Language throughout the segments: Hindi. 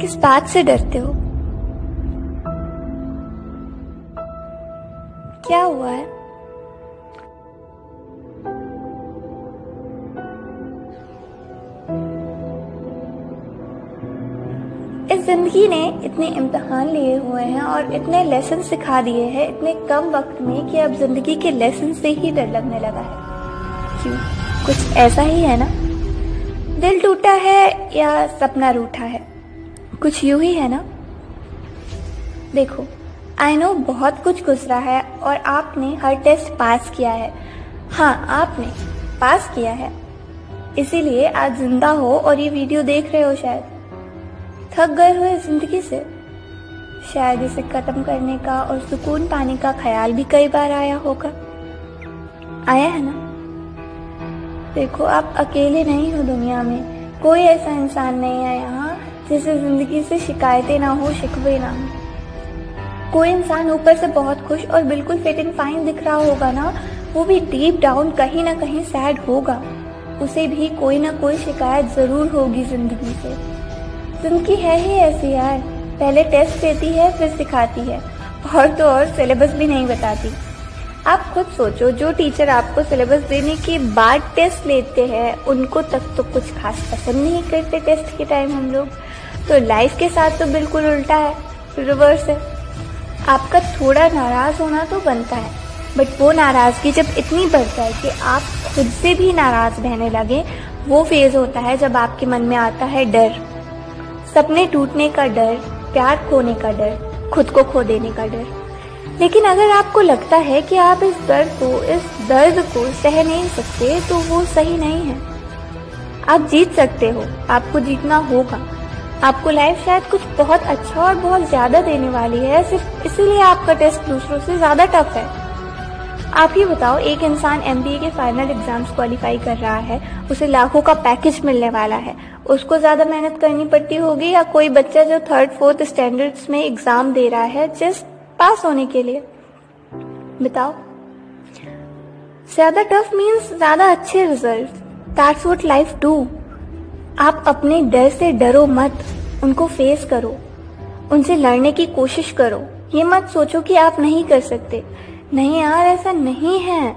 किस बात से डरते हो? क्या हुआ है? इस ज़िंदगी ने इतने इम्तहान लिए हुए हैं और इतने लेसन सिखा दिए हैं, इतने कम वक्त में कि अब ज़िंदगी के लेसन से ही डर लगने लगा है। क्यों? कुछ ऐसा ही है ना? दिल टूटा है या सपना रूठा है? कुछ यूँ ही है ना? देखो आई नो बहुत कुछ गुजरा है और आपने हर टेस्ट पास किया है। हाँ आपने पास किया है। इसीलिए आज ज़िंदा हो और ये वीडियो देख रहे हो शायद। थक गए हुए ज़िंदगी से। शायद इसे खत्म करने का और सुकून पाने का ख्याल भी कई बार आया होगा। आया है ना? देखो, आप अकेले नहीं हो दुनिया में। कोई ऐसा इंसान नहीं है यहाँ। जिसे ज़िंदगी से शिकायतें ना हो, शिकवे ना। हो कोई इंसान ऊपर से बहुत खुश और बिल्कुल फिट एंड फाइन दिख रहा होगा ना, वो भी डीप डाउन कहीं ना कहीं सैड होगा। उसे भी कोई ना कोई शिकायत ज़रूर होगी ज़िंदगी से। ज़िंदगी है ही ऐसी यार। पहले टेस्ट देती है, फिर सिखाती है। और तो और सिलेबस भी नहीं बताती। आप खुद सोचो, जो टीचर आपको सिलेबस देने के बाद टेस्ट लेते हैं, उनको तक तो कुछ खास पसंद नहीं करते टेस्ट के टाइम हम लोग। तो लाइफ के साथ तो बिल्कुल उल्टा है रिवर्स है। आपका थोड़ा नाराज़ होना तो बनता है बट वो नाराज़गी जब इतनी बढ़ जाए कि आप खुद से भी नाराज़ रहने लगे, वो फ़ेज़ होता है जब आपके मन में आता है डर। सपने टूटने का डर, प्यार खोने का डर, खुद को खो देने का डर। लेकिन अगर आपको लगता है कि आप इस दर्द को, इस दर्द को सह नहीं सकते तो वो सही नहीं है। आप जीत सकते हो, आपको जीतना होगा। आपको लाइफ शायद कुछ बहुत अच्छा और बहुत ज़्यादा देने वाली है, सिर्फ़ इसीलिए आपका टेस्ट दूसरों से ज़्यादा टफ है। आप ही बताओ, एक इंसान एम के फाइनल एग्ज़ाम्स क्वालिफाई कर रहा है, उसे लाखों का पैकेज मिलने वाला है। उसको ज़्यादा मेहनत करनी पड़ती होगी या कोई बच्चा जो थर्ड फोर्थ स्टैंडर्ड्स में एग्ज़ाम दे रहा है जस्ट पास होने के लिए? बताओ। ज़्यादा टफ मीन्स ज़्यादा अच्छे result that's what life do आप अपने डर से डरो मत। उनको फेस करो। उनसे लड़ने की कोशिश करो। ये मत सोचो कि आप नहीं कर सकते। नहीं यार, ऐसा नहीं है।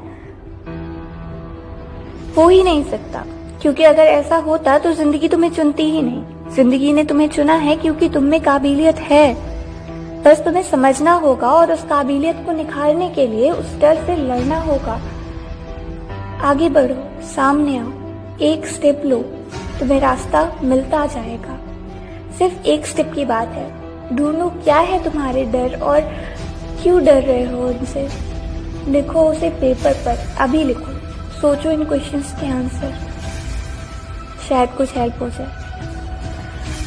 हो ही नहीं सकता। क्योंकि अगर ऐसा होता तो ज़िंदगी तुम्हें चुनती ही नहीं। ज़िंदगी ने तुम्हें चुना है क्योंकि तुम में काबिलियत है। बस तुम्हें समझना होगा और उस काबिलियत को निखारने के लिए उस डर से लड़ना होगा। आगे बढ़ो, सामने आओ। एक स्टेप लो। तुम्हें रास्ता मिलता जाएगा। सिर्फ़ एक स्टेप की बात है। ढूंढो क्या है तुम्हारे डर और क्यों डर रहे हो उनसे? लिखो उसे पेपर पर, अभी लिखो। सोचो इन क्वेश्चंस के आंसर शायद कुछ हेल्प हो जाए।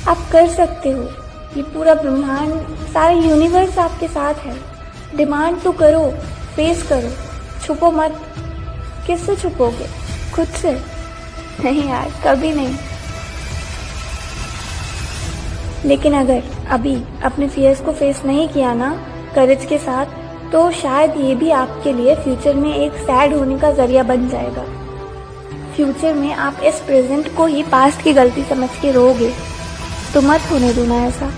आप कर सकते हो। ये पूरा ब्रह्मांड, सारा यूनिवर्स आपके साथ है। डिमांड तो करो फेस करो। छुपो मत। किससे छुपोगे? खुद से। नहीं यार, कभी नहीं। लेकिन अगर अभी अपने फियर्स को फेस नहीं किया ना करेज के साथ तो शायद ये भी आपके लिए फ्यूचर में एक सैड होने का ज़रिया बन जाएगा। फ्यूचर में आप इस प्रेजेंट को ही पास्ट की गलती समझ के रोगे तो मत होने देना ऐसा।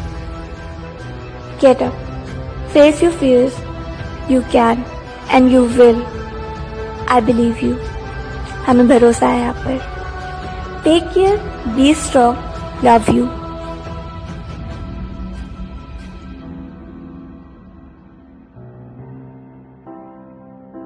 Get up face you fears you can and you will I believe you हमें भरोसा है आप पर। Take care be strong love you